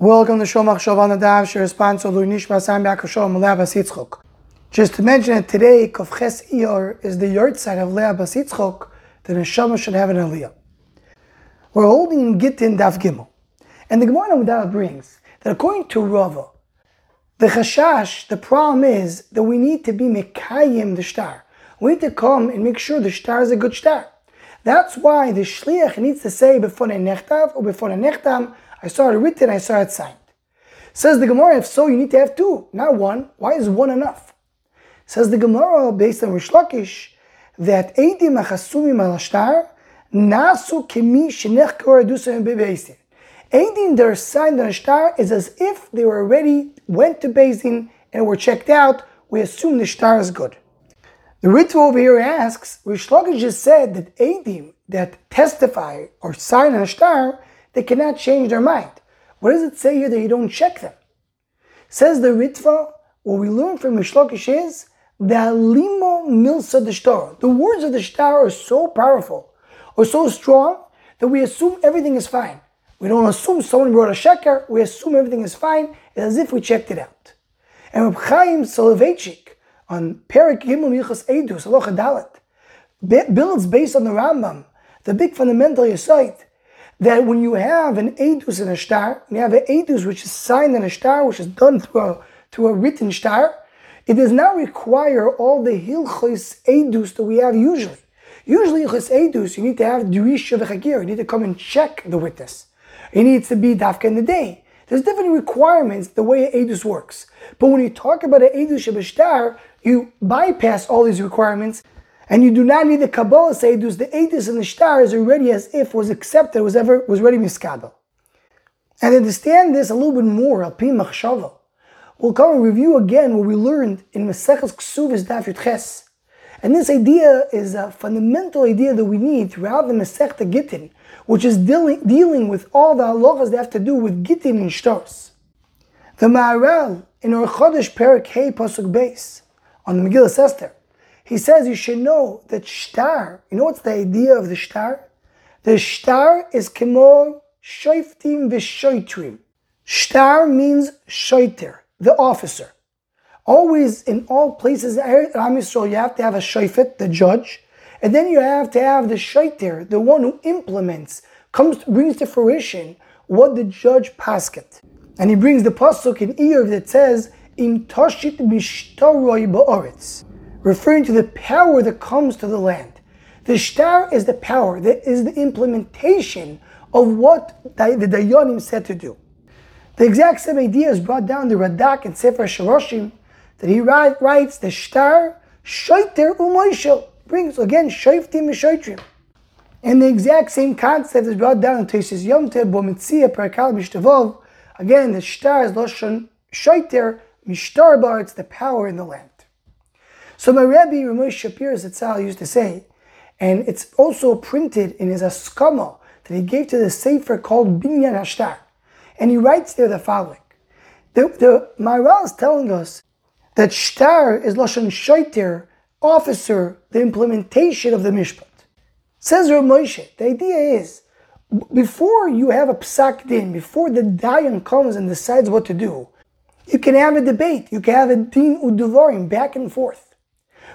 Welcome to Shomach Shavan Nadav, Shir sponsor Lui Nishma Sam Yakashom Leah Basitzchok. Just to mention that today, Kovches Iyar is the yahrzeit of Leah Basitzchok, the Neshama should have an Aliyah. We're holding Gittin Daf Gimel. And the Gemara Nadav brings that according to Rava, the Chashash, the problem is that we need to be Mekayim the shtar. We need to come and make sure the shtar is a good shtar. That's why the Shliach needs to say before the Nechtav or before the Nechtam, I saw it written, I saw it signed. Says the Gemara, if so, you need to have two, not one. Why is one enough? Says the Gemara, based on Reish Lakish, that Eidim Achasumim al Ashtar, Nasu Kemi Shenech Koradusam Bebeisin. Eidim that are signed on a shtar is as if they were already went to Beis Din and were checked out. We assume the shtar is good. The Ritva over here asks, Reish Lakish just said that Eidim that testify or sign on a shtar they cannot change their mind. What does it say here that you don't check them? Says the Ritva, what we learn from Mishlokish is the limo milsa the shtar. The words of the shtar are so powerful or so strong that we assume everything is fine. We don't assume someone wrote a sheker, we assume everything is fine it's as if we checked it out. And Reb Chaim Soloveitchik on Perik Gimel Yichas Eidus, Aloha Dalet, builds based on the Rambam, the big fundamental Yesait, that when you have an edus in a shtar, you have an edus which is signed in a shtar, which is done through a, through a written shtar, it does not require all the hilchos edus that we have usually. Usually, hilchos edus, you need to have durisha v'chagir. You need to come and check the witness. It needs to be dafka in the day. There's different requirements the way edus works. But when you talk about an edus shabashtar, you bypass all these requirements and you do not need the Kabbalah Seidus, the Eitis and the Shtar is already as if was accepted, was ever was ready miskadal. And understand this a little bit more, Alpi Machshava, we'll come and review again what we learned in Maseches Ksuvis Daf Ches. And this idea is a fundamental idea that we need throughout the Masechta Gittin, which is dealing, dealing with all the halachas that have to do with Gittin and Shtaros. The Maharal in Ohr Chadash Perik Hey Pasuk Beis on the Megillah Esther he says you should know that shtar, you know what's the idea of the shtar? The shtar is kemo shoiftim v'shoitrim. Shtar means shoiter, the officer. Always in all places, Am Yisrael, you have to have a shoifet, the judge, and then you have to have the shoiter, the one who implements, comes brings to fruition what the judge pasket. And he brings the pasuk in Iyov that says, "Im toshit mishtaroi ba'oretz." Referring to the power that comes to the land. The shtar is the power, that is the implementation of what the Dayanim said to do. The exact same idea is brought down the Radak and Sefer Shoroshim, that he writes the shtar, shaiter umoishel, brings again shaiftim and And the exact same concept is brought down in Tosfos Yom Tov, Bava Metzia, Parakal Mishtavov. Again, the shtar is Loshon shaiter, mishtar bar, it's the power in the land. So my Rabbi Ramesh Shapir Zatzal used to say, and it's also printed in his Askama that he gave to the Sefer called Binyan Hashtar. And he writes there the following. The, the Maharal is telling us that shtar is Lashon Shaiter, officer, the implementation of the Mishpat. Says Rav Moshe, the idea is, before you have a psak din, before the dayan comes and decides what to do, you can have a debate, you can have a din uduvarim, back and forth.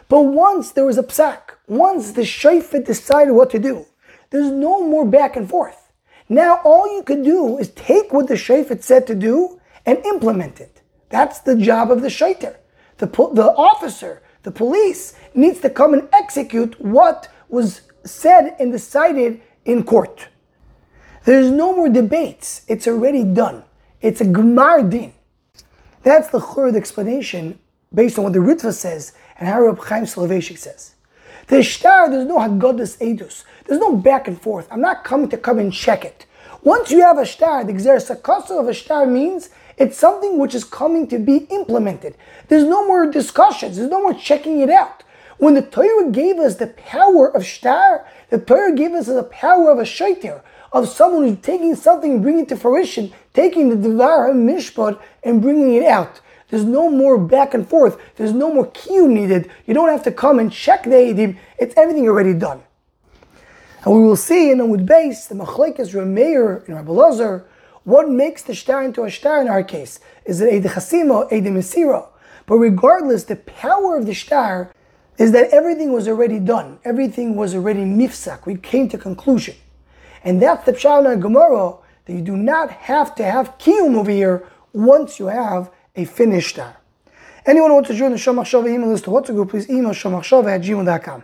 But once there was a psak, once the shayfet decided what to do, there's no more back and forth. Now all you could do is take what the shayfet said to do and implement it. That's the job of the shayter. The, the officer, the police, needs to come and execute what was said and decided in court. There's no more debates. It's already done. It's a Gemar din. That's the third explanation based on what the Ritva says and how Chaim Soloveitchik says. The shtar, there's no Haggadus Edus. There's no back and forth. I'm not coming to come and check it. Once you have a shtar, the Gzer of a shtar means it's something which is coming to be implemented. There's no more discussions. There's no more checking it out. When the Torah gave us the power of shtar, the Torah gave us the power of a shaitir, of someone who's taking something, bringing it to fruition, taking the Devar Mishpat and bringing it out. There's no more back and forth. There's no more cue needed. You don't have to come and check the Eidim. It's everything already done. And we will see in Amud Beis, the Machlekes Rameir and Rabbi Lazar, What makes the shtar into a shtar in our case? Is it a chasima, a mesira? But regardless, the power of the shtar is that everything was already done. Everything was already mifsak. We came to conclusion. And that's the pshat in Gemara that you do not have to have kiyum over here once you have a finished shtar. Anyone who wants to join the Shomach Shava email list to WhatsApp group, please email shomachshava at gmail.com.